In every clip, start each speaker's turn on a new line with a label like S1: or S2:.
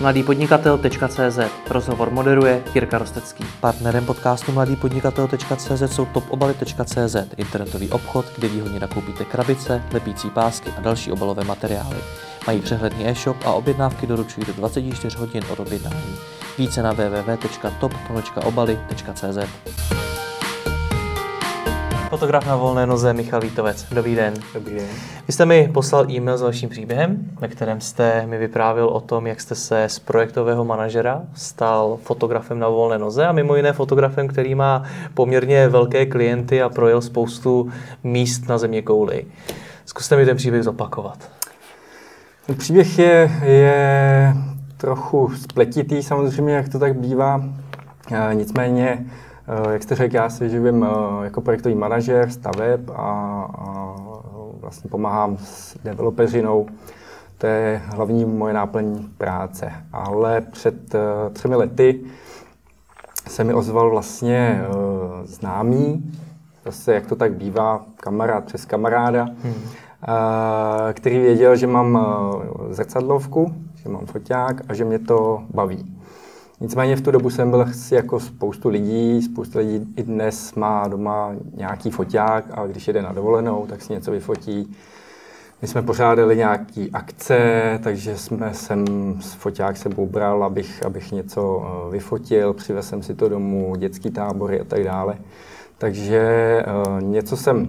S1: mladýpodnikatel.cz Rozhovor moderuje Jirka Rostecký. Partnerem podcastu mladýpodnikatel.cz jsou topobaly.cz internetový obchod, kde výhodně nakoupíte krabice, lepící pásky a další obalové materiály. Mají přehledný e-shop a objednávky doručují do 24 hodin od objednání. Více na www.top.obaly.cz Fotograf na volné noze Michal Vítovec. Dobrý den.
S2: Dobrý den.
S1: Vy jste mi poslal e-mail s vaším příběhem, ve kterém jste mi vyprávěl o tom, jak jste se z projektového manažera stal fotografem na volné noze a mimo jiné fotografem, který má poměrně velké klienty a projel spoustu míst na země kouli. Zkuste mi ten příběh zopakovat.
S2: Ten příběh je, je trochu spletitý samozřejmě, jak to tak bývá. E, nicméně jak jste řekl, já se živím eh, jako projektový manažer staveb a, a vlastně pomáhám s developeřinou. To je hlavní moje náplň práce. Ale před eh, třemi lety se mi ozval vlastně známý, zase jak to tak bývá, kamarád přes kamaráda, hmm. který věděl, že mám zrcadlovku, že mám foťák a že mě to baví. Nicméně v tu dobu jsem byl jako spoustu lidí, spoustu lidí i dnes má doma nějaký foťák a když jede na dovolenou, tak si něco vyfotí. My jsme pořádali nějaké akce, takže jsme sem s foťák sebou bral, abych, abych něco eh, vyfotil, přivez jsem si to domů, dětský tábory a tak dále. Takže uh, něco jsem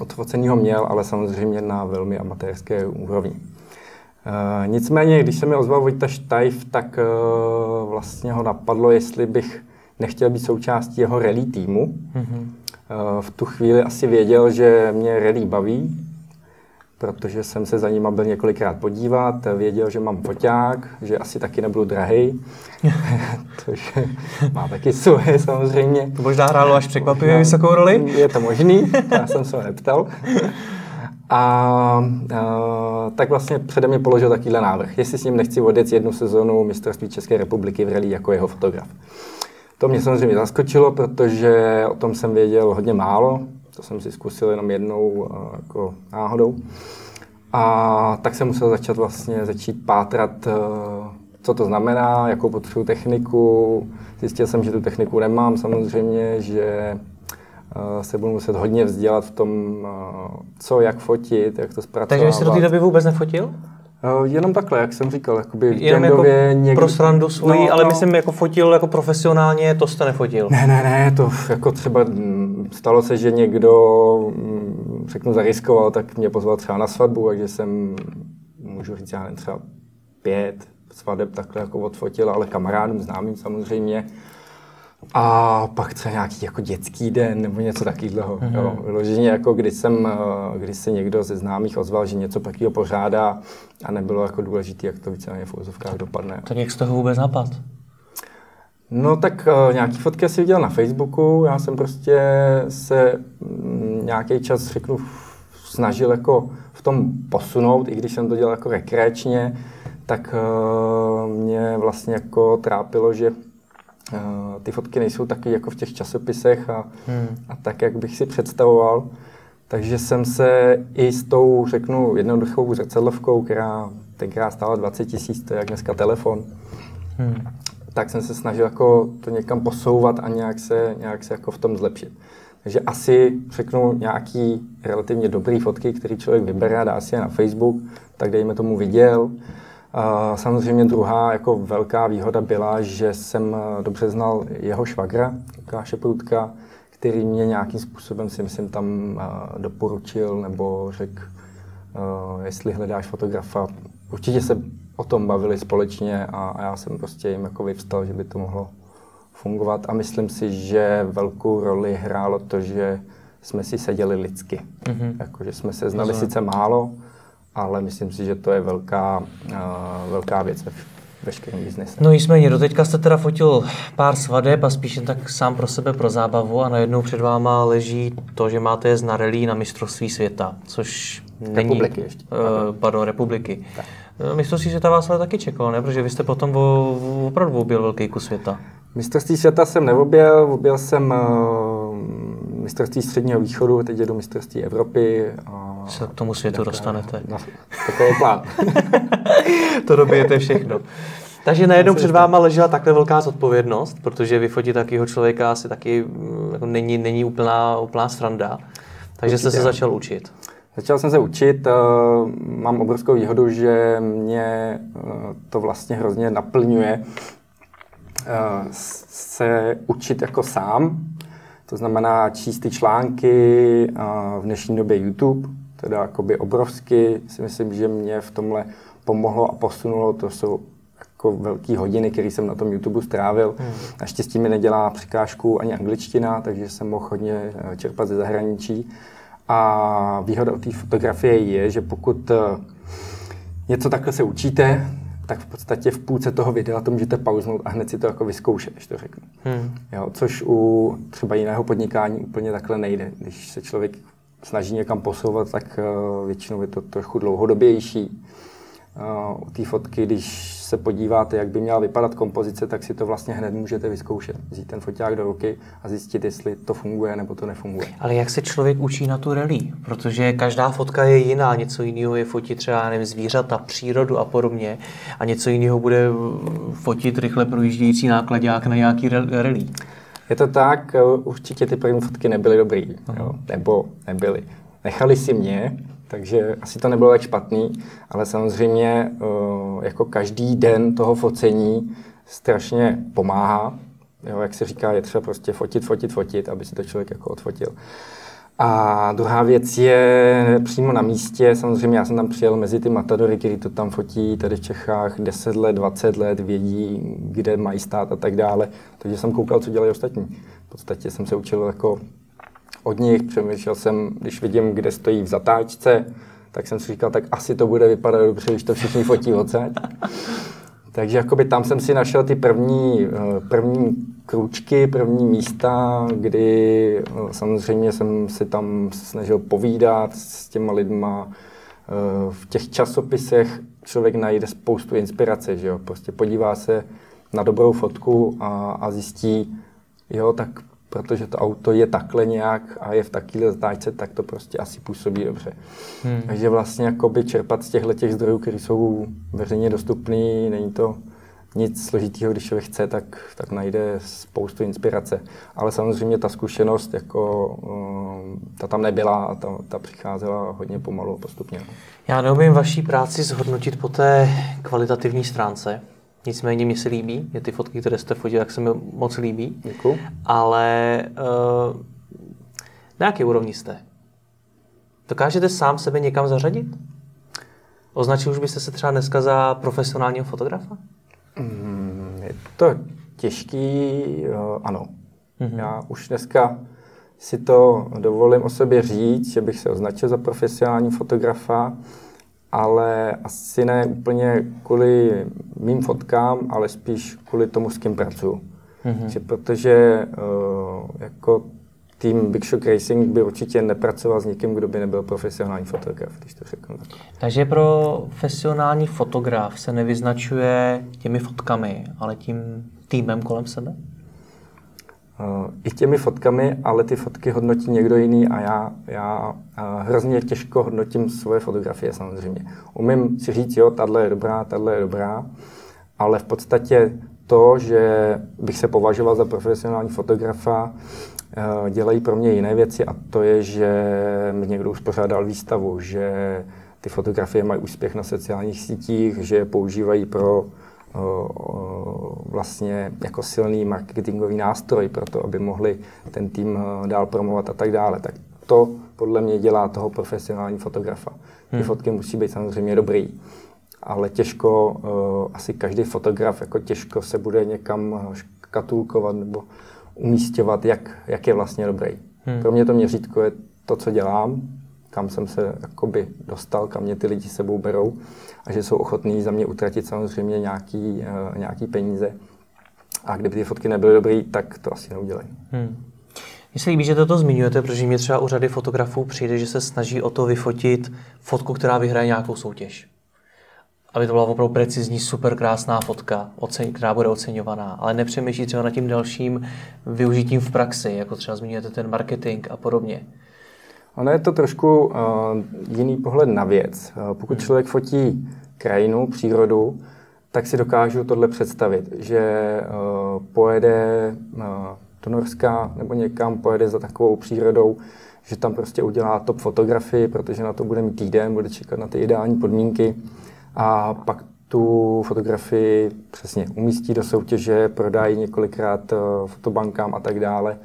S2: odfoceného měl, ale samozřejmě na velmi amatérské úrovni. Uh, nicméně, když se mi ozval Vojta Štajf, tak uh, vlastně ho napadlo, jestli bych nechtěl být součástí jeho rally týmu. Mm-hmm. Uh, v tu chvíli asi věděl, že mě rally baví, protože jsem se za ním byl několikrát podívat, věděl, že mám foťák, že asi taky nebudu drahý, což má taky svoje samozřejmě.
S1: To možná hrálo až překvapivě vysokou roli?
S2: Je to možný, já jsem se ho neptal. A, a tak vlastně přede mě položil takovýhle návrh, jestli s ním nechci odjet jednu sezonu mistrovství České republiky v rally jako jeho fotograf. To mě samozřejmě zaskočilo, protože o tom jsem věděl hodně málo. To jsem si zkusil jenom jednou jako náhodou. A tak jsem musel začít vlastně začít pátrat, co to znamená, jakou potřebuji techniku. Zjistil jsem, že tu techniku nemám samozřejmě, že se budu muset hodně vzdělat v tom, eh, co, jak fotit, jak to zpracovat.
S1: Takže jsi do té doby vůbec nefotil?
S2: Uh, jenom takhle, jak jsem říkal, jakoby
S1: Jenom jako někdy... pro srandu svůj, no, ale no. myslím jako fotil jako profesionálně, to jste nefotil.
S2: Ne, ne, ne, to jako třeba mm, stalo se, že někdo, mm, řeknu, zariskoval, tak mě pozval třeba na svatbu, takže jsem, můžu říct, já nevím, třeba pět svadeb takhle jako odfotil, ale kamarádům známým samozřejmě. A pak třeba nějaký jako dětský den nebo něco takového. Mm-hmm. Jo. Vyloženě jako když jsem, eh, když se někdo ze známých ozval, že něco takového pořádá a nebylo jako důležité, jak to víceméně v úzovkách dopadne.
S1: Tak jak z toho vůbec napad?
S2: No tak uh, nějaký fotky asi viděl na Facebooku, já jsem prostě se mm, nějaký čas, řeknu, snažil jako v tom posunout, i když jsem to dělal jako rekreačně, tak uh, mě vlastně jako trápilo, že ty fotky nejsou taky jako v těch časopisech a, hmm. a tak, jak bych si představoval. Takže jsem se i s tou, řeknu, jednoduchou zrcadlovkou, která tenkrát stála 20 tisíc, to je jak dneska telefon, hmm. tak jsem se snažil jako to někam posouvat a nějak se, nějak se jako v tom zlepšit. Takže asi řeknu nějaký relativně dobrý fotky, který člověk vybere a dá si je na Facebook, tak dejme tomu viděl. A samozřejmě druhá jako velká výhoda byla, že jsem eh, dobře znal jeho švagra, Lukáše Prutka, který mě nějakým způsobem si myslím tam eh, doporučil nebo řekl, eh, jestli hledáš fotografa. Určitě se o tom bavili společně a já jsem prostě jim jako vyvstal, že by to mohlo fungovat a myslím si, že velkou roli hrálo to, že jsme si seděli lidsky. Mm-hmm. Jako, že jsme se znali Rozumím. sice málo, ale myslím si, že to je velká, uh, velká věc ve veškerém biznesu.
S1: No nicméně, do teďka jste teda fotil pár svadeb a spíš jen tak sám pro sebe, pro zábavu a najednou před váma leží to, že máte je na rally na mistrovství světa, což není...
S2: Republiky ještě.
S1: Uh, pardon, republiky. Tak. Eh, mistrovství světa vás ale taky čekalo, ne? Protože vy jste potom o, opravdu objel velký kus světa.
S2: Mistrovství světa jsem neobjel, objel jsem uh, mistrovství středního východu, teď jedu mistrovství Evropy.
S1: A se k tomu světu tak, dostanete. Na,
S2: takový plán.
S1: to dobijete všechno. Takže najednou před váma ležela takhle velká zodpovědnost, protože vyfotit takového člověka asi taky mm, jako není, není úplná, úplná sranda. Takže Určitě. jste se začal učit.
S2: Začal jsem se učit, eh, mám obrovskou výhodu, že mě eh, to vlastně hrozně naplňuje eh, se učit jako sám, to znamená číst ty články v dnešní době YouTube, teda jakoby obrovsky si myslím, že mě v tomhle pomohlo a posunulo, to jsou jako velké hodiny, které jsem na tom YouTube strávil. Hmm. Naštěstí mi nedělá překážku ani angličtina, takže jsem mohl hodně čerpat ze zahraničí. A výhoda o té fotografie je, že pokud eh, něco takhle se učíte, tak v podstatě v půlce toho videa to můžete pauznout a hned si to jako vyzkoušet, když to řeknu. Hmm. Jo, což u třeba jiného podnikání úplně takhle nejde. Když se člověk snaží někam posouvat, tak eh, většinou je to trochu dlouhodobější. U té fotky, když se podíváte, jak by měla vypadat kompozice, tak si to vlastně hned můžete vyzkoušet. Vzít ten foťák do ruky a zjistit, jestli to funguje nebo to nefunguje.
S1: Ale jak se člověk učí na tu relí? Protože každá fotka je jiná. Něco jiného je fotit třeba nevím, zvířata, přírodu a podobně. A něco jiného bude fotit rychle projíždějící nákladák na nějaký relí.
S2: Je to tak, určitě ty první fotky nebyly dobrý, jo? nebo nebyly. Nechali si mě, takže asi to nebylo tak špatný, ale samozřejmě eh, jako každý den toho focení strašně pomáhá. Jo, jak se říká, je třeba prostě fotit, fotit, fotit, aby si to člověk jako odfotil. A druhá věc je přímo na místě. Samozřejmě já jsem tam přijel mezi ty matadory, kteří to tam fotí tady v Čechách 10 let, 20 let, vědí, kde mají stát a tak dále. Takže jsem koukal, co dělají ostatní. V podstatě jsem se učil jako od nich. Přemýšlel jsem, když vidím, kde stojí v zatáčce, tak jsem si říkal, tak asi to bude vypadat dobře, když to všichni fotí odsaď. Takže jakoby tam jsem si našel ty první, eh, první kručky, první místa, kdy eh, samozřejmě jsem si tam snažil povídat s těma lidma. Eh, v těch časopisech člověk najde spoustu inspirace, že jo? Prostě podívá se na dobrou fotku a, a zjistí, jo, tak protože to auto je takhle nějak a je v takové zatáčce, tak to prostě asi působí dobře. Hmm. Takže vlastně jakoby čerpat z těchto těch zdrojů, které jsou veřejně dostupné, není to nic složitého, když člověk chce, tak, tak najde spoustu inspirace. Ale samozřejmě ta zkušenost, jako, um, ta tam nebyla a ta, ta přicházela hodně pomalu a postupně.
S1: Já neumím vaší práci zhodnotit po té kvalitativní stránce, Nicméně mi se líbí, je ty fotky, které jste fotil, tak se mi moc líbí.
S2: Děkuji.
S1: Ale uh, na jaké úrovni jste? Dokážete sám sebe někam zařadit? Označil už byste se třeba dneska za profesionálního fotografa?
S2: Mm, je to těžký, uh, ano. Mm-hmm. Já už dneska si to dovolím o sobě říct, že bych se označil za profesionální fotografa ale asi ne úplně kvůli mým fotkám, ale spíš kvůli tomu, s kým pracuji. Mm-hmm. protože uh, jako tým Big Shock Racing by určitě nepracoval s někým, kdo by nebyl profesionální fotograf, když to řeknu tak.
S1: Takže profesionální fotograf se nevyznačuje těmi fotkami, ale tím týmem kolem sebe?
S2: I těmi fotkami, ale ty fotky hodnotí někdo jiný a já, já hrozně těžko hodnotím svoje fotografie samozřejmě. Umím si říct, jo, tahle je dobrá, tahle je dobrá, ale v podstatě to, že bych se považoval za profesionální fotografa, eh, dělají pro mě jiné věci a to je, že mi někdo uspořádal výstavu, že ty fotografie mají úspěch na sociálních sítích, že je používají pro vlastně jako silný marketingový nástroj pro to, aby mohli ten tým dál promovat a tak dále. Tak to podle mě dělá toho profesionální fotografa. Ty hmm. fotky musí být samozřejmě dobrý, ale těžko, asi každý fotograf jako těžko se bude někam škatulkovat nebo umístěvat, jak, jak je vlastně dobrý. Hmm. Pro mě to měřítko je to, co dělám, kam jsem se jakoby dostal, kam mě ty lidi sebou berou a že jsou ochotní za mě utratit samozřejmě nějaký, uh, nějaký peníze. A kdyby ty fotky nebyly dobré, tak to asi neudělají. Hmm.
S1: Mně se líbí, že toto zmiňujete, protože mě třeba u řady fotografů přijde, že se snaží o to vyfotit fotku, která vyhraje nějakou soutěž. Aby to byla opravdu precizní, super krásná fotka, která bude oceňovaná, ale nepřemýšlí třeba nad tím dalším využitím v praxi, jako třeba zmiňujete ten marketing a podobně.
S2: Ono je to trošku uh, jiný pohled na věc. Uh, pokud člověk fotí krajinu, přírodu, tak si dokážu tohle představit, že uh, pojede uh, do Norska nebo někam, pojede za takovou přírodou, že tam prostě udělá top fotografii, protože na to bude mít týden, bude čekat na ty ideální podmínky a pak tu fotografii přesně umístí do soutěže, prodají několikrát fotobankám a tak dále,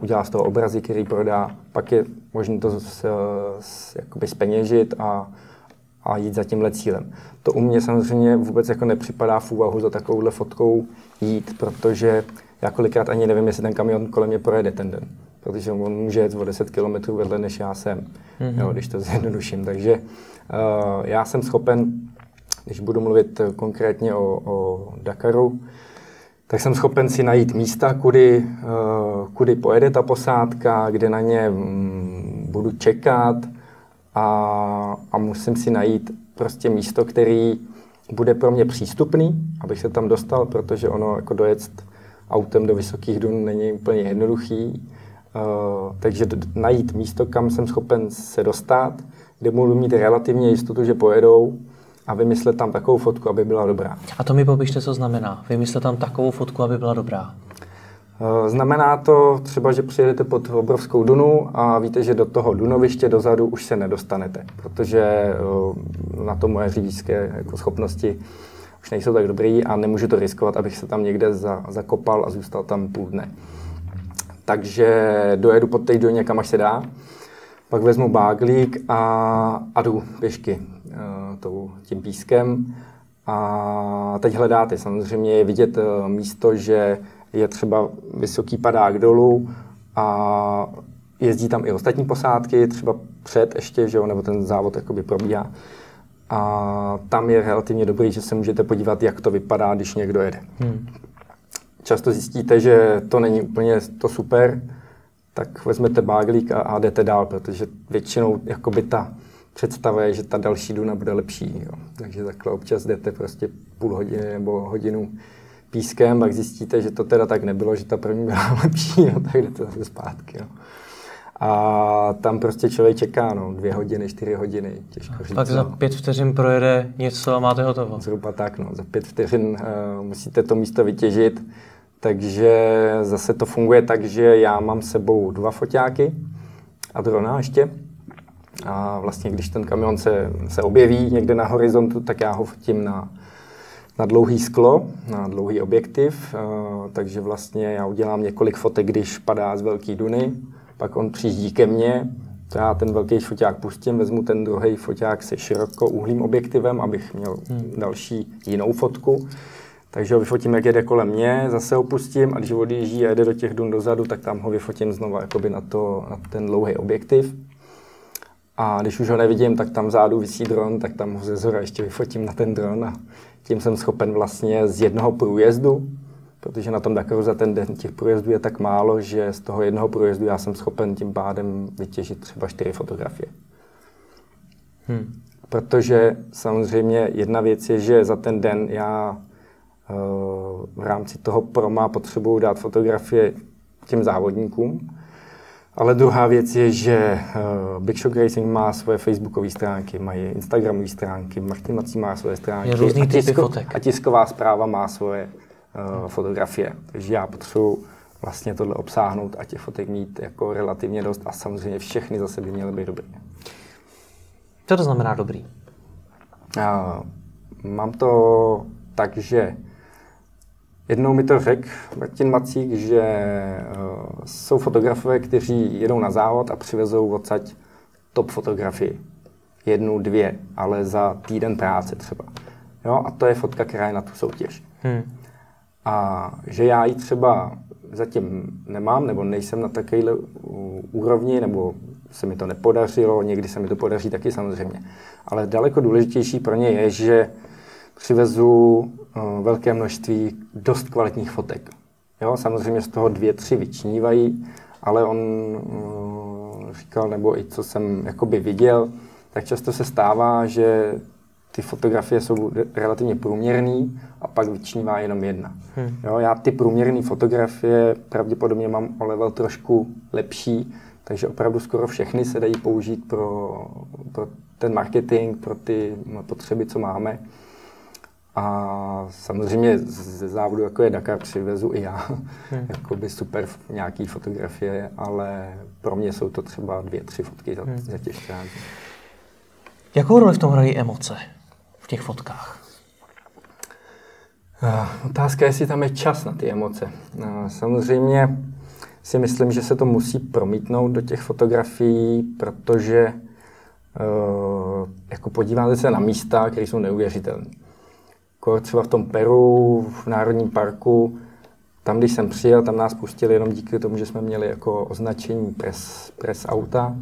S2: udělá z toho obrazy, který prodá, pak je možné to s, s, jakoby speněžit a, a jít za tímhle cílem. To u mě samozřejmě vůbec jako nepřipadá v úvahu za takovouhle fotkou jít, protože já kolikrát ani nevím, jestli ten kamion kolem mě projede ten den. Protože on může jet o 10 km vedle, než já jsem, mm-hmm. jo, když to zjednoduším. Takže uh, já jsem schopen, když budu mluvit konkrétně o, o Dakaru, tak jsem schopen si najít místa, kudy, uh, kudy pojede ta posádka, kde na ně um, budu čekat a, a musím si najít prostě místo, který bude pro mě přístupný, abych se tam dostal, protože ono jako dojet autem do vysokých dun není úplně jednoduchý. Uh, takže najít místo, kam jsem schopen se dostat, kde budu mít relativně jistotu, že pojedou a vymyslet tam takovou fotku, aby byla dobrá.
S1: A to mi popište, co znamená. Vymyslet tam takovou fotku, aby byla dobrá.
S2: Uh, znamená to třeba, že přijedete pod obrovskou dunu a víte, že do toho dunoviště dozadu už se nedostanete, protože uh, na to moje řidičské jako schopnosti už nejsou tak dobrý a nemůžu to riskovat, abych se tam někde za, zakopal a zůstal tam půl dne. Takže dojedu pod té doně, kam až se dá, pak vezmu báglík a, a jdu pěšky tou, tím pískem. A teď hledáte. Samozřejmě je vidět uh, místo, že je třeba vysoký padák dolů a jezdí tam i ostatní posádky, třeba před ještě, že jo, nebo ten závod jakoby probíhá. A tam je relativně dobrý, že se můžete podívat, jak to vypadá, když někdo jede. Hmm. Často zjistíte, že to není úplně to super, tak vezmete báglík a, a jdete dál, protože většinou jakoby ta představa je, že ta další duna bude lepší. Jo. Takže takhle občas jdete prostě půl hodiny nebo hodinu pískem, pak zjistíte, že to teda tak nebylo, že ta první byla lepší, jo, tak jdete zase zpátky. Jo. A tam prostě člověk čeká, no, dvě hodiny, čtyři hodiny, těžko říct.
S1: Tak za no. pět vteřin projede něco a máte hotovo.
S2: Zhruba tak, no, za pět vteřin uh, musíte to místo vytěžit, takže zase to funguje tak, že já mám sebou dva foťáky a drona ještě. A vlastně, když ten kamion se, se objeví někde na horizontu, tak já ho fotím na, na dlouhý sklo, na dlouhý objektiv, takže vlastně já udělám několik fotek, když padá z velké duny, pak on přijíždí ke mně, to já ten velký foťák pustím, vezmu ten druhý foťák se širokouhlým objektivem, abych měl hmm. další jinou fotku. Takže ho vyfotím, jak jede kolem mě, zase ho pustím a když odjíždí a jede do těch dun dozadu, tak tam ho vyfotím znova jakoby na, to, na ten dlouhý objektiv. A když už ho nevidím, tak tam vzadu visí dron, tak tam ho ze zhora ještě vyfotím na ten dron a tím jsem schopen vlastně z jednoho průjezdu, protože na tom Dakaru za ten den těch průjezdů je tak málo, že z toho jednoho průjezdu já jsem schopen tím pádem vytěžit třeba čtyři fotografie. Hmm. Protože samozřejmě jedna věc je, že za ten den já uh, v rámci toho proma potřebuju dát fotografie těm závodníkům, ale druhá věc je, že uh, Big Shock Racing má svoje facebookové stránky, mají instagramové stránky, Martin Mací má svoje stránky
S1: a, tisko,
S2: a tisková zpráva má svoje uh, fotografie. Takže já potřebuji vlastně tohle obsáhnout a těch fotek mít jako relativně dost a samozřejmě všechny zase by měly být dobré.
S1: Co to znamená dobrý?
S2: Uh, mám to tak, že jednou mi to řekl Martin Macík, že uh, jsou fotografové, kteří jedou na závod a přivezou odsaď top fotografii. Jednu, dvě, ale za týden práce třeba. Jo, a to je fotka, která je na tu soutěž. Hmm. A že já ji třeba zatím nemám, nebo nejsem na takovéhle úrovni, nebo se mi to nepodařilo, někdy se mi to podaří taky samozřejmě. Ale daleko důležitější pro ně je, že přivezu velké množství dost kvalitních fotek. Jo, samozřejmě z toho dvě, tři vyčnívají, ale on uh, říkal, nebo i co jsem jakoby viděl, tak často se stává, že ty fotografie jsou relativně průměrné a pak vyčnívá jenom jedna. Hmm. Jo, já ty průměrné fotografie pravděpodobně mám o level trošku lepší, takže opravdu skoro všechny se dají použít pro, pro ten marketing, pro ty potřeby, co máme. A samozřejmě ze závodu, jako je Dakar, přivezu i já. Hmm. Jakoby super nějaký fotografie, ale pro mě jsou to třeba dvě, tři fotky za, hmm. za těch 14
S1: Jakou roli v tom hrají emoce v těch fotkách?
S2: Otázka je, jestli tam je čas na ty emoce. Samozřejmě si myslím, že se to musí promítnout do těch fotografií, protože uh, jako podíváte se na místa, které jsou neuvěřitelné. Jako třeba v tom Peru, v Národním parku, tam, když jsem přijel, tam nás pustili jenom díky tomu, že jsme měli jako označení press, press auta.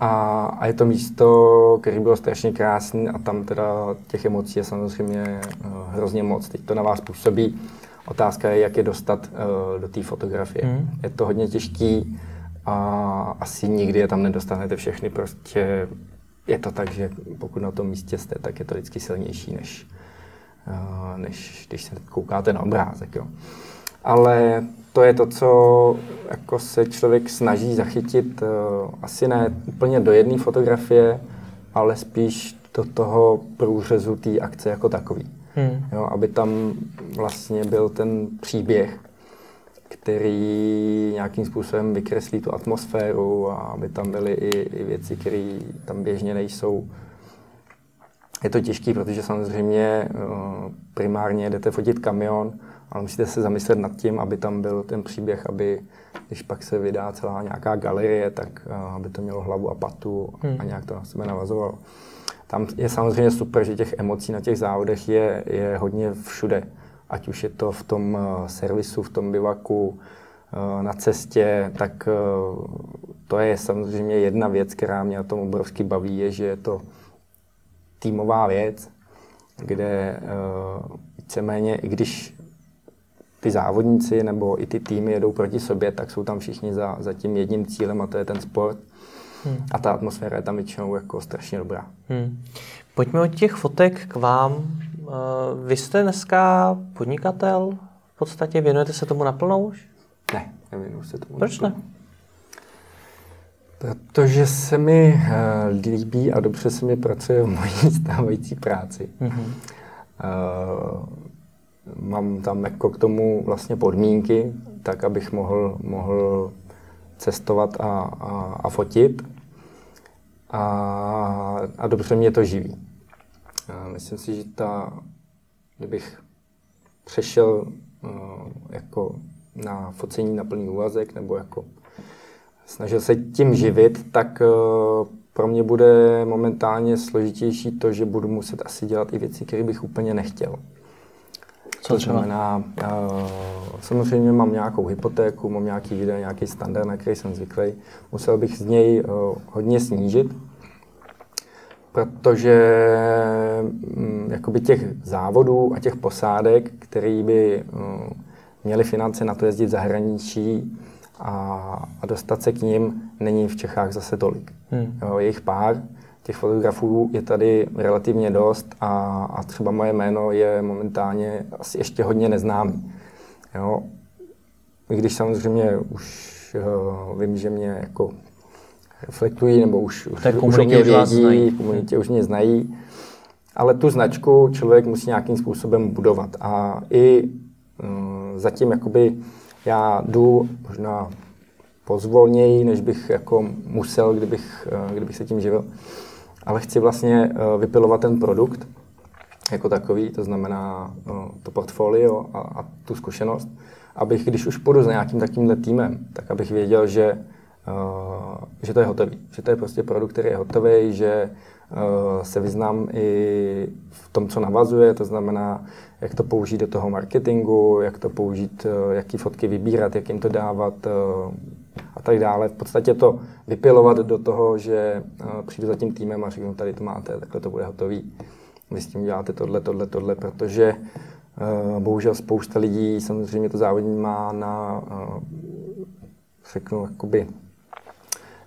S2: A, a je to místo, které bylo strašně krásné a tam teda těch emocí je samozřejmě uh, hrozně moc. Teď to na vás působí. Otázka je, jak je dostat uh, do té fotografie. Mm. Je to hodně těžký a asi nikdy je tam nedostanete všechny. Prostě je to tak, že pokud na tom místě jste, tak je to vždycky silnější, než, než když se koukáte na obrázek. Jo. Ale to je to, co jako se člověk snaží zachytit uh, asi ne úplně do jedné fotografie, ale spíš do toho průřezu té akce jako takový. Hmm. Jo, aby tam vlastně byl ten příběh, který nějakým způsobem vykreslí tu atmosféru a aby tam byly i, i věci, které tam běžně nejsou. Je to těžké, protože samozřejmě uh, primárně jdete fotit kamion, ale musíte se zamyslet nad tím, aby tam byl ten příběh, aby když pak se vydá celá nějaká galerie, tak uh, aby to mělo hlavu a patu hmm. a nějak to na sebe navazovalo. Tam je samozřejmě super, že těch emocí na těch závodech je, je hodně všude. Ať už je to v tom uh, servisu, v tom bivaku, na cestě, tak to je samozřejmě jedna věc, která mě na tom obrovsky baví, je, že je to týmová věc, kde víceméně, i když ty závodníci nebo i ty týmy jedou proti sobě, tak jsou tam všichni za, za tím jedním cílem a to je ten sport. Hmm. A ta atmosféra je tam většinou jako strašně dobrá. Hmm.
S1: Pojďme od těch fotek k vám. Eh, vy jste dneska podnikatel, v podstatě věnujete se tomu naplno už?
S2: Ne, nevěnuju se tomu.
S1: Proč ne?
S2: Protože se mi uh, líbí a dobře se mi pracuje v mojí stávající práci. Mm-hmm. Uh, mám tam jako k tomu vlastně podmínky, tak abych mohl, mohl cestovat a, a, a fotit. A, a dobře mě to živí. A myslím si, že ta, kdybych přešel uh, jako na focení na plný úvazek nebo jako snažil se tím živit, tak uh, pro mě bude momentálně složitější to, že budu muset asi dělat i věci, které bych úplně nechtěl.
S1: Co to
S2: znamená, uh, samozřejmě mám nějakou hypotéku, mám nějaký video, nějaký standard, na který jsem zvyklý. Musel bych z něj uh, hodně snížit, protože um, jakoby těch závodů a těch posádek, který by uh, měli finance na to jezdit v zahraničí a, a dostat se k ním, není v Čechách zase tolik. Hmm. Jo, je jich pár, těch fotografů je tady relativně dost a, a třeba moje jméno je momentálně asi ještě hodně neznámý. Jo. I když samozřejmě už uh, vím, že mě jako reflektují, nebo už, už, už mě vědí, v komunitě už mě znají, ale tu značku člověk musí nějakým způsobem budovat. A i uh, zatím jakoby já jdu možná pozvolněji, než bych jako musel, kdybych, uh, kdybych se tím živil ale chci vlastně eh, vypilovat ten produkt jako takový, to znamená eh, to portfolio a, a tu zkušenost, abych, když už půjdu s nějakým takýmhle týmem, tak abych věděl, že, že to je hotový. Že to je prostě produkt, který je hotový, že se vyznám i v tom, co navazuje, to znamená, jak to použít do toho marketingu, jak to použít, uh, jaký fotky vybírat, jak jim to dávat, uh, a tak dále. V podstatě to vypilovat do toho, že přijdu za tím týmem a řeknu, tady to máte, takhle to bude hotový. Vy s tím děláte tohle, tohle, tohle, protože bohužel spousta lidí samozřejmě to závodní má na, řeknu, jakoby,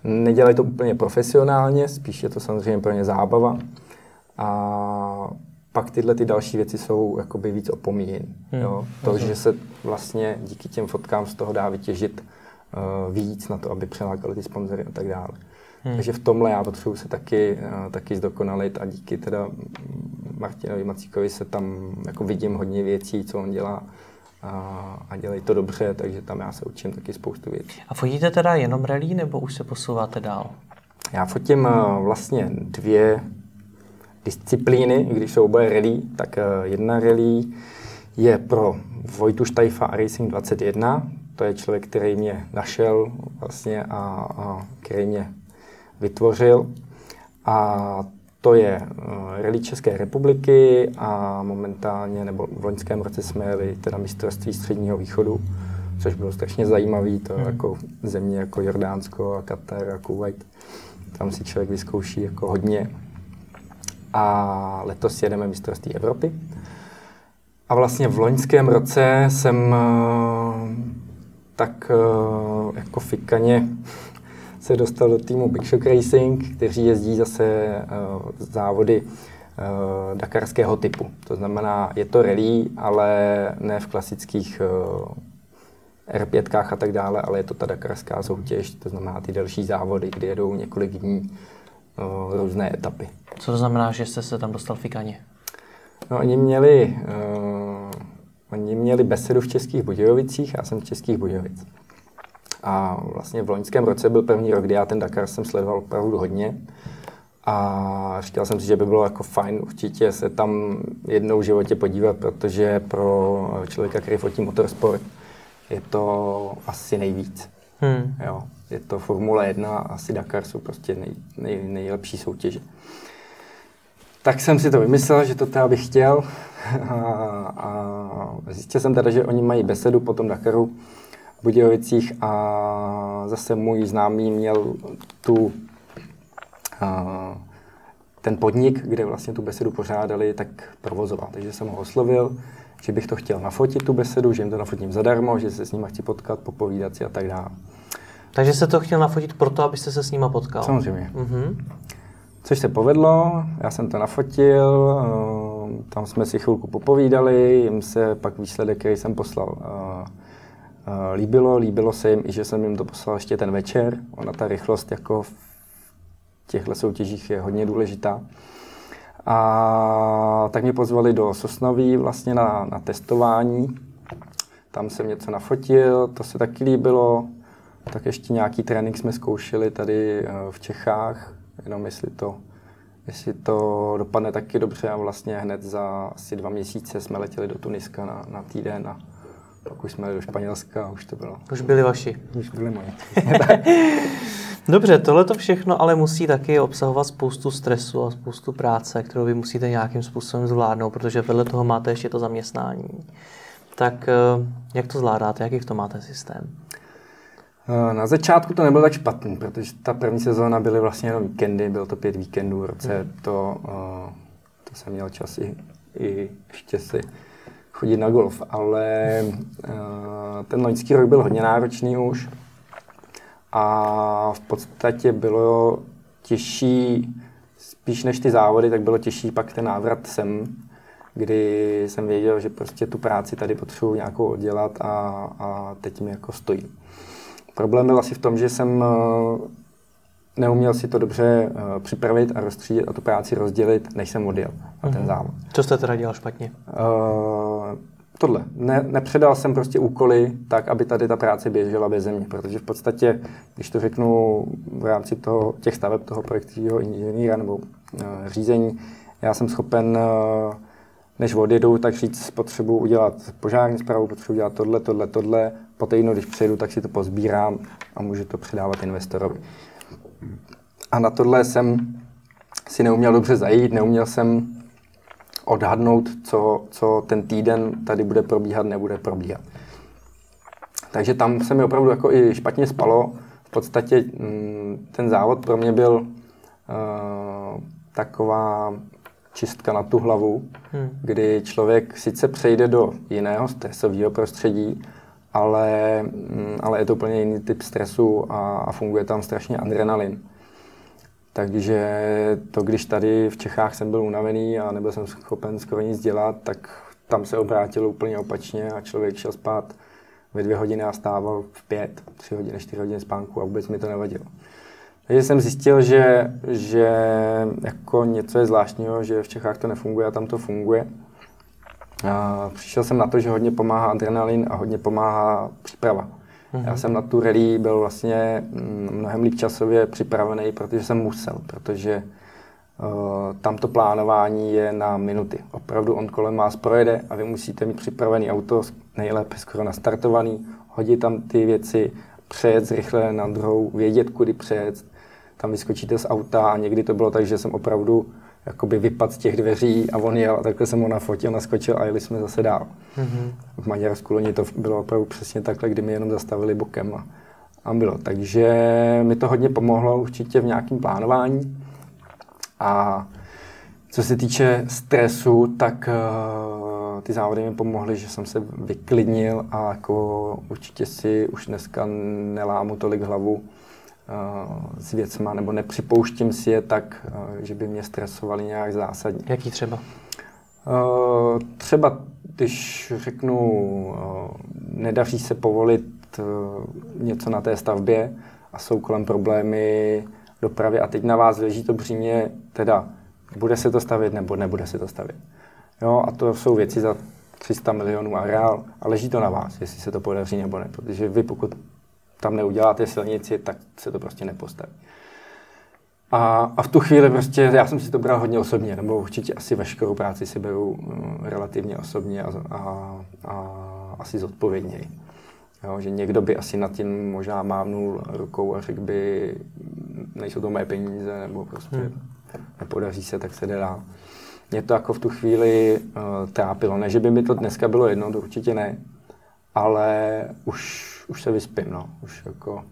S2: nedělají to úplně profesionálně, spíš je to samozřejmě pro ně zábava. A pak tyhle ty další věci jsou jakoby víc opomíjen. Hmm, jo? To, že se vlastně díky těm fotkám z toho dá vytěžit uh, víc na to, aby přelákali ty sponzory a tak dále. Hmm. Takže v tomhle já potřebuji se taky, uh, taky zdokonalit a díky teda Martinovi Macíkovi se tam jako vidím hodně věcí, co on dělá a, a dělají to dobře, takže tam já se učím taky spoustu věcí.
S1: A fotíte teda jenom rally, nebo už se posouváte dál?
S2: Já fotím uh, vlastně dvě disciplíny, když jsou oboje rally, tak uh, jedna rally je pro Vojtu Štajfa a Racing 21. To je člověk, který mě našel vlastně a, a který mě vytvořil. A to je uh, rally České republiky a momentálně, nebo v loňském roce jsme jeli teda mistrovství středního východu, což bylo strašně zajímavé, to hmm. jako země jako Jordánsko a Katar a Kuwait. Tam si člověk vyzkouší jako hodně. A letos jedeme mistrovství Evropy. A vlastně v loňském roce jsem uh, tak uh, jako fikaně se dostal do týmu Big Shock Racing, kteří jezdí zase uh, závody uh, dakarského typu. To znamená, je to rally, ale ne v klasických uh, R5 a tak dále, ale je to ta dakarská soutěž, to znamená ty další závody, kde jedou několik dní uh, různé etapy.
S1: Co to znamená, že jste se tam dostal fikaně?
S2: No, oni měli, uh, oni měli besedu v Českých Budějovicích, já jsem v Českých Budějovic. A vlastně v loňském roce byl první rok, kdy já ten Dakar jsem sledoval opravdu hodně. A říkal jsem si, že by bylo jako fajn určitě se tam jednou v životě podívat, protože pro člověka, který fotí motorsport, je to asi nejvíc. Hmm. Jo, je to Formule 1 a asi Dakar jsou prostě nej, nej, nejlepší soutěže. Tak jsem si to vymyslel, že to teda bych chtěl a, a zjistil jsem teda, že oni mají besedu po tom Dakaru Budějovicích a zase můj známý měl tu a, ten podnik, kde vlastně tu besedu pořádali, tak provozoval. Takže jsem ho oslovil, že bych to chtěl nafotit, tu besedu, že jim to nafotím zadarmo, že se s nimi chci potkat, popovídat si a tak dále.
S1: Takže jste to chtěl nafotit proto, abyste se s nima potkal?
S2: Samozřejmě. Mm-hmm. Což se povedlo, já jsem to nafotil, eh, tam jsme si chvilku popovídali, jim se pak výsledek, který jsem poslal, eh, líbilo. Líbilo se jim i, že jsem jim to poslal ještě ten večer. Ona ta rychlost jako v těchto soutěžích je hodně důležitá. A tak mě pozvali do Sosnoví vlastně na, na testování. Tam jsem něco nafotil, to se taky líbilo. Tak ještě nějaký trénink jsme zkoušeli tady v Čechách jenom jestli to, jestli to dopadne taky dobře a vlastně hned za asi dva měsíce jsme letěli do Tuniska na, na týden a pak už jsme do Španělska a už to bylo.
S1: Už byli vaši.
S2: Už byli moji.
S1: Dobře, tohle to všechno ale musí taky obsahovat spoustu stresu a spoustu práce, kterou vy musíte nějakým způsobem zvládnout, protože vedle toho máte ještě to zaměstnání. Tak eh, jak to zvládáte? Jaký v tom máte systém?
S2: Eh, na začátku to nebylo tak špatný, protože ta první sezóna byly vlastně jenom víkendy, bylo to pět víkendů v roce, mm. to, uh, to jsem měl čas i, i ještě si chodit na golf, ale uh, ten loňský rok byl hodně náročný už a v podstatě bylo těžší, spíš než ty závody, tak bylo těžší pak ten návrat sem, kdy jsem věděl, že prostě tu práci tady potřebuji nějakou oddělat a, a teď mi jako stojí. Problém byl asi v tom, že jsem eh, neuměl si to dobře uh, připravit a rozstřídit a tu práci rozdělit, než jsem odjel na ten mhm. závod.
S1: Co jste teda dělal špatně? Uh,
S2: tohle. Ne, nepředal jsem prostě úkoly tak, aby tady ta práce běžela bez mě, protože v podstatě, když to řeknu v rámci toho, těch staveb toho projektového inženýra nebo uh, řízení, já jsem schopen uh, než odjedu, tak říct, potřebuji udělat požární zprávu, potřebuji udělat tohle, tohle, tohle. Po týdnu, když přijedu, tak si to pozbírám a můžu to předávat investorovi. A na tohle jsem si neuměl dobře zajít, neuměl jsem odhadnout, co, co ten týden tady bude probíhat, nebude probíhat. Takže tam se mi opravdu jako i špatně spalo. V podstatě mm, ten závod pro mě byl uh, taková čistka na tu hlavu, hmm. kdy člověk sice přejde do jiného stresového prostředí, ale, mm, ale je to úplně jiný typ stresu a, a funguje tam strašně adrenalin. Takže to, když tady v Čechách jsem byl unavený a nebyl jsem schopen skoro nic dělat, tak tam se obrátilo úplně opačně a člověk šel spát ve dvě hodiny a stával v pět, tři hodiny, čtyři hodiny spánku a vůbec mi to nevadilo. Takže jsem zjistil, že, že jako něco je zvláštního, že v Čechách to nefunguje a tam to funguje. A přišel jsem na to, že hodně pomáhá adrenalin a hodně pomáhá příprava. Mm-hmm. Já jsem na tu rally byl vlastně mm, mnohem líp časově připravený, protože jsem musel, protože uh, tam to plánování je na minuty. Opravdu on kolem vás projede a vy musíte mít připravený auto, nejlépe skoro nastartovaný, hodit tam ty věci, přejet rychle na druhou, vědět, kudy přejet. Tam vyskočíte z auta a někdy to bylo tak, že jsem opravdu jakoby vypad z těch dveří a on jel a takhle jsem ho nafotil, naskočil a jeli jsme zase dál. Mm-hmm. V Maďarsku loni to bylo opravdu přesně takhle, kdy mi jenom zastavili bokem a, a bylo. Takže mi to hodně pomohlo určitě v nějakém plánování. A co se týče stresu, tak uh, ty závody mi pomohly, že jsem se vyklidnil a jako určitě si už dneska nelámu tolik hlavu s věcma, nebo nepřipouštím si je tak, že by mě stresovali nějak zásadně.
S1: Jaký třeba?
S2: Třeba, když řeknu, nedaří se povolit něco na té stavbě a jsou kolem problémy dopravy a teď na vás leží to břímě, teda bude se to stavět nebo nebude se to stavět. Jo, a to jsou věci za 300 milionů a reál a leží to na vás, jestli se to podaří nebo ne, protože vy pokud tam neuděláte silnici, tak se to prostě nepostaví. A, a v tu chvíli prostě, já jsem si to bral hodně osobně, nebo určitě asi veškerou práci si beru mm, relativně osobně a, a, a asi zodpovědněji. Jo, že někdo by asi nad tím možná mávnul rukou a řekl by, nejsou to mé peníze, nebo prostě hmm. nepodaří se, tak se dá. Mě to jako v tu chvíli uh, trápilo. Ne, že by mi to dneska bylo jedno, to určitě ne, ale už už se vyspím, no. Už jako,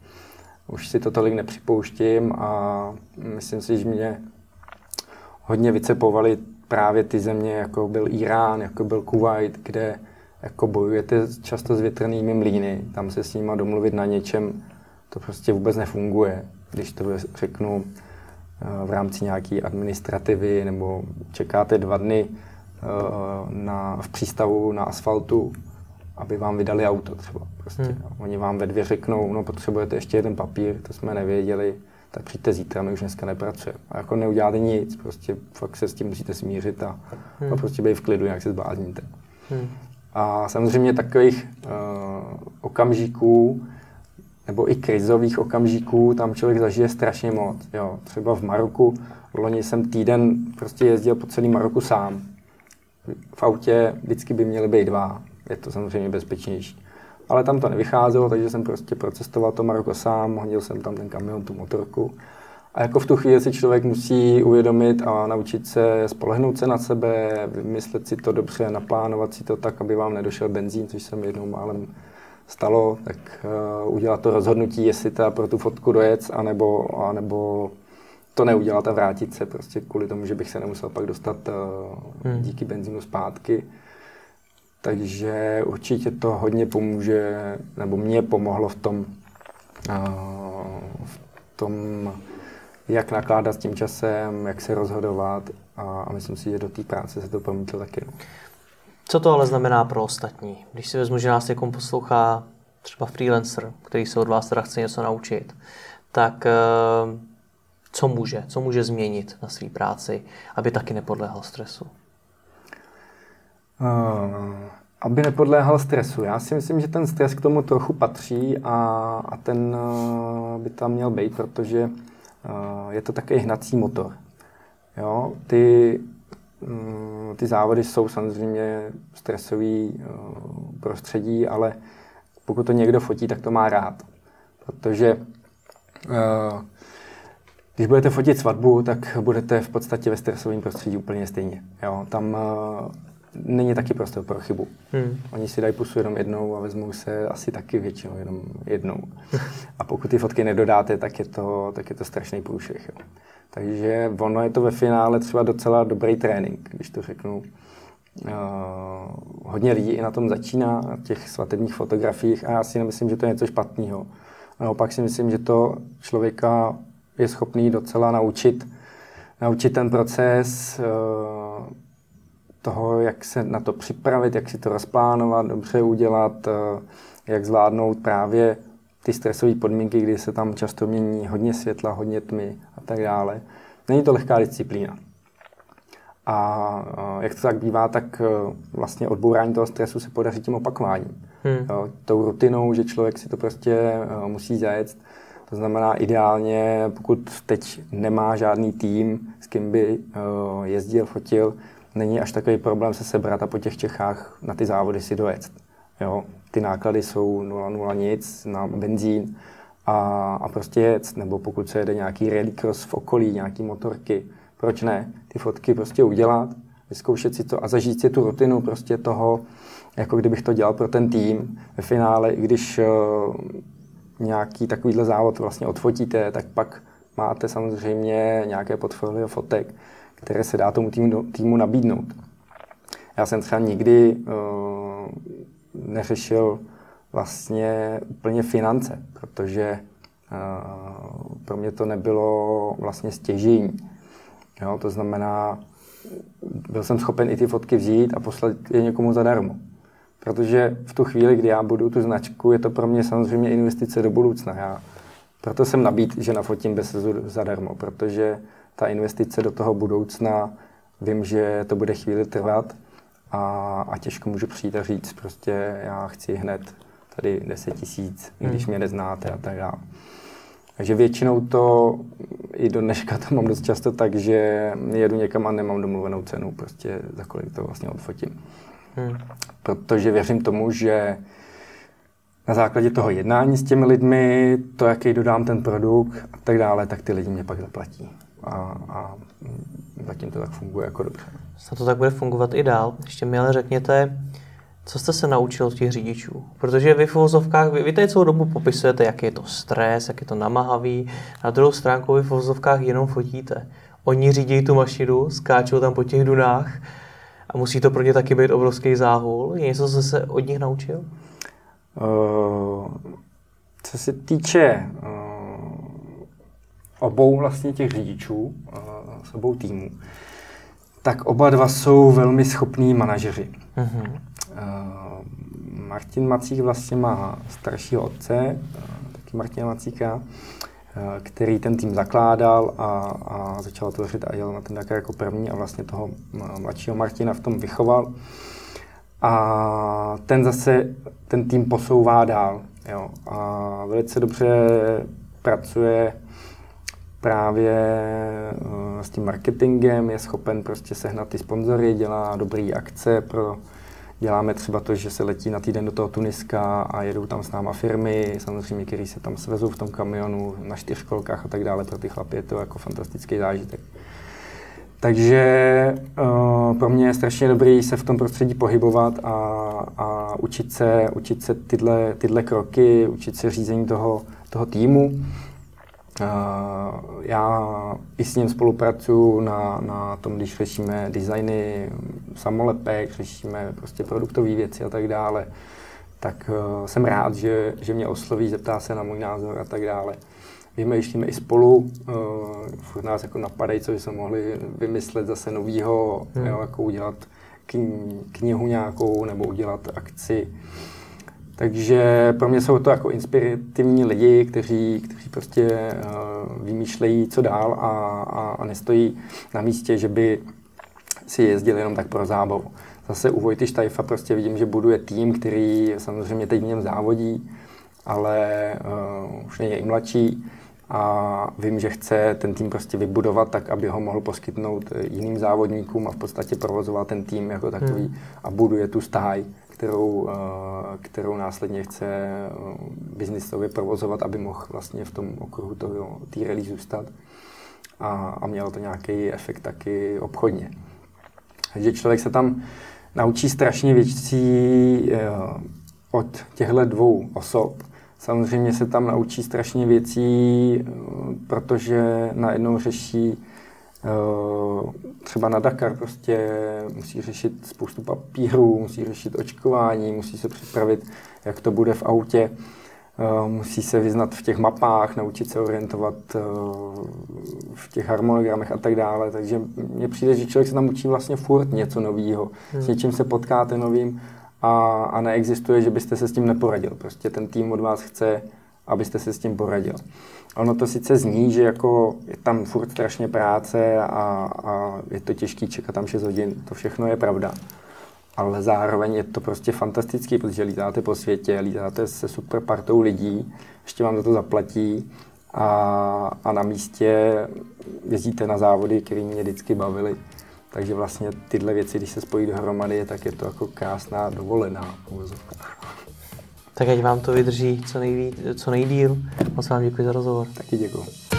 S2: už si to tolik nepřipouštím a myslím si, že mě hodně vycepovali právě ty země, jako byl Irán, jako byl Kuwait, kde jako bojujete často s větrnými mlýny, tam se s nima domluvit na něčem, to prostě vůbec nefunguje. Když to řeknu eh, v rámci nějaké administrativy, nebo čekáte dva dny eh, na, v přístavu na asfaltu, aby vám vydali auto třeba. Prostě, hmm. Oni vám ve dvě řeknou, no potřebujete ještě jeden papír, to jsme nevěděli, tak přijďte zítra, my už dneska nepracujeme. A jako neuděláte nic, prostě fakt se s tím musíte smířit a, hmm. a prostě být v klidu, jak se zblázníte. Hmm. A samozřejmě takových uh, okamžiků, nebo i krizových okamžiků, tam člověk zažije strašně moc. Jo. Třeba v Maroku, v loni jsem týden prostě jezdil po celý Maroku sám. V autě vždycky by měly být dva je to samozřejmě bezpečnější. Ale tam to nevycházelo, takže jsem prostě procestoval to Maroko sám, hodil jsem tam ten kamion, tu motorku. A jako v tu chvíli si člověk musí uvědomit a naučit se spolehnout se na sebe, vymyslet si to dobře, naplánovat si to tak, aby vám nedošel benzín, což jsem jednou málem stalo, tak uh, udělat to rozhodnutí, jestli teda pro tu fotku dojet, anebo, anebo to neudělat a vrátit se prostě kvůli tomu, že bych se nemusel pak dostat uh, hmm. díky benzínu zpátky. Takže určitě to hodně pomůže, nebo mě pomohlo v tom, v tom, jak nakládat s tím časem, jak se rozhodovat a, myslím si, že do té práce se to promítlo taky.
S1: Co to ale znamená pro ostatní? Když si vezmu, že nás někomu poslouchá třeba freelancer, který se od vás teda chce něco naučit, tak eh, co může? Co může změnit na své práci, aby taky nepodléhal stresu?
S2: Uh, aby nepodléhal stresu. Já si myslím, že ten stres k tomu trochu patří a, a ten uh, by tam měl být, protože uh, je to takový hnací motor. Jo? Ty, um, ty závody jsou samozřejmě stresový prostředí, ale pokud to někdo fotí, tak to má rád. Protože když budete fotit svatbu, tak budete v podstatě ve stresovém prostředí úplně stejně. Jo? Tam není taky prostor pro chybu. Hmm. Oni si dají pusu jenom jednou a vezmou se asi taky většinou jenom jednou. A pokud ty fotky nedodáte, tak je to, tak je to strašný průšvih. Jo. Takže ono je to ve finále třeba docela dobrý trénink, když to řeknu. Uh, hodně lidí i na tom začíná, na těch svatebních fotografiích a já si nemyslím, že to je něco špatného. Naopak si myslím, že to člověka je schopný docela naučit, naučit ten proces, uh, toho, jak se na to připravit, jak si to rozplánovat, dobře udělat, eh, jak zvládnout právě ty stresové podmínky, kdy se tam často mění hodně světla, hodně tmy a tak dále. Není to lehká disciplína. A jak to tak bývá, tak vlastně odbourání toho stresu se podaří tím opakováním. Hmm. Jo, tou rutinou, že člověk si to prostě musí zajet. To znamená ideálně, pokud teď nemá žádný tým, s kým by jezdil, fotil, není až takový problém se sebrat a po těch Čechách na ty závody si dojet. Jo, ty náklady jsou 0,0 nic na benzín a, a prostě jet, nebo pokud se jede nějaký rallycross v okolí, nějaký motorky, proč ne? Ty fotky prostě udělat, vyzkoušet si to a zažít si tu rutinu prostě toho, jako kdybych to dělal pro ten tým. Ve finále, i když uh, nějaký takovýhle závod vlastně odfotíte, tak pak máte samozřejmě nějaké portfolio fotek, které se dá tomu týmu, týmu nabídnout. Já jsem třeba nikdy uh, neřešil vlastně úplně finance, protože uh, pro mě to nebylo vlastně stěžení. Jo, to znamená, byl jsem schopen i ty fotky vzít a poslat je někomu zadarmo. Protože v tu chvíli, kdy já budu tu značku, je to pro mě samozřejmě investice do budoucna. Já, proto jsem nabít, že nafotím bez zadarmo, protože ta investice do toho budoucna, vím, že to bude chvíli trvat a, a těžko můžu přijít a říct, prostě já chci hned tady 10 tisíc, hmm. když mě neznáte a tak dále. Takže většinou to i do dneška to mám dost často tak, že jedu někam a nemám domluvenou cenu, prostě za kolik to vlastně odfotím. Hmm. Protože věřím tomu, že na základě toho jednání s těmi lidmi, to, jaký dodám ten produkt a tak dále, tak ty lidi mě pak zaplatí. A, a zatím to tak funguje jako dobře.
S1: Snad to tak bude fungovat i dál. Ještě mi ale řekněte, co jste se naučil od těch řidičů? Protože vy v vozovkách, vy, vy tady celou dobu popisujete, jak je to stres, jak je to namahavý. Na druhou stránku vy v vozovkách jenom fotíte. Oni řídí tu mašinu, skáčou tam po těch dunách a musí to pro ně taky být obrovský záhul. Je něco, co se od nich naučil? Uh,
S2: co se týče uh, obou vlastně těch řidičů, s obou týmů, tak oba dva jsou velmi schopní manažeři. Uh, Martin Macík vlastně má staršího otce, taky Martina Macíka, který ten tým zakládal a, a začal tvořit a jel na ten Dakar jako první a vlastně toho mladšího Martina v tom vychoval. A ten zase ten tým posouvá dál. Jo. A velice dobře pracuje právě uh, s tím marketingem, je schopen prostě sehnat ty sponzory, dělá dobré akce pro Děláme třeba to, že se letí na týden do toho Tuniska a jedou tam s náma firmy, samozřejmě, který se tam svezou v tom kamionu na čtyřkolkách a tak dále. Pro ty chlapy je to jako fantastický zážitek. Takže uh, pro mě je strašně dobrý se v tom prostředí pohybovat a, a učit se, učit se tyhle, tyhle kroky, učit se řízení toho, toho týmu. Já i s ním spolupracuju na, na tom, když řešíme designy samolepek, řešíme prostě produktové věci a tak dále, tak uh, jsem rád, že, že mě osloví, zeptá se na můj názor a tak dále. Vymýšlíme i spolu, uh, furt nás jako napadají, co bychom mohli vymyslet zase novýho, hmm. jo, jako udělat knihu nějakou nebo udělat akci takže pro mě jsou to jako inspirativní lidi, kteří, kteří prostě uh, vymýšlejí, co dál a, a, a nestojí na místě, že by si jezdili jenom tak pro zábavu. Zase u Vojty Štajfa prostě vidím, že buduje tým, který samozřejmě teď v něm závodí, ale uh, už není i mladší a vím, že chce ten tým prostě vybudovat tak, aby ho mohl poskytnout jiným závodníkům a v podstatě provozovat ten tým jako takový hmm. a buduje tu stáj, kterou, eh, kterou následně chce eh, biznisově provozovat, aby mohl vlastně v tom okruhu té rally zůstat a, a mělo to nějaký efekt taky obchodně. Takže člověk se tam naučí strašně věcí eh, od těchto dvou osob. Samozřejmě se tam naučí strašně věcí, protože najednou řeší Eh, třeba na Dakar prostě musí řešit spoustu papírů, musí řešit očkování, musí se připravit, jak to bude v autě, eh, musí se vyznat v těch mapách, naučit se orientovat eh, v těch harmonogramech a tak dále. Takže mně přijde, že člověk se tam učí vlastně furt něco nového. Hmm. S něčím se potkáte novým a, a neexistuje, že byste se s tím neporadil. Prostě ten tým od vás chce, abyste se s tím poradil. Ono to sice zní, že jako je tam furt strašně práce a, a je to těžký čekat tam 6 hodin, to všechno je pravda. Ale zároveň je to prostě fantastický, protože lítáte po světě, lítáte se super partou lidí, ještě vám za to zaplatí a, a na místě jezdíte na závody, které mě vždycky bavily. Takže vlastně tyhle věci, když se spojí dohromady, tak je to jako krásná dovolená
S1: Tak ať vám to vydrží co, nejví, co nejdíl. Moc vám děkuji za rozhovor.
S2: Taky děkuji.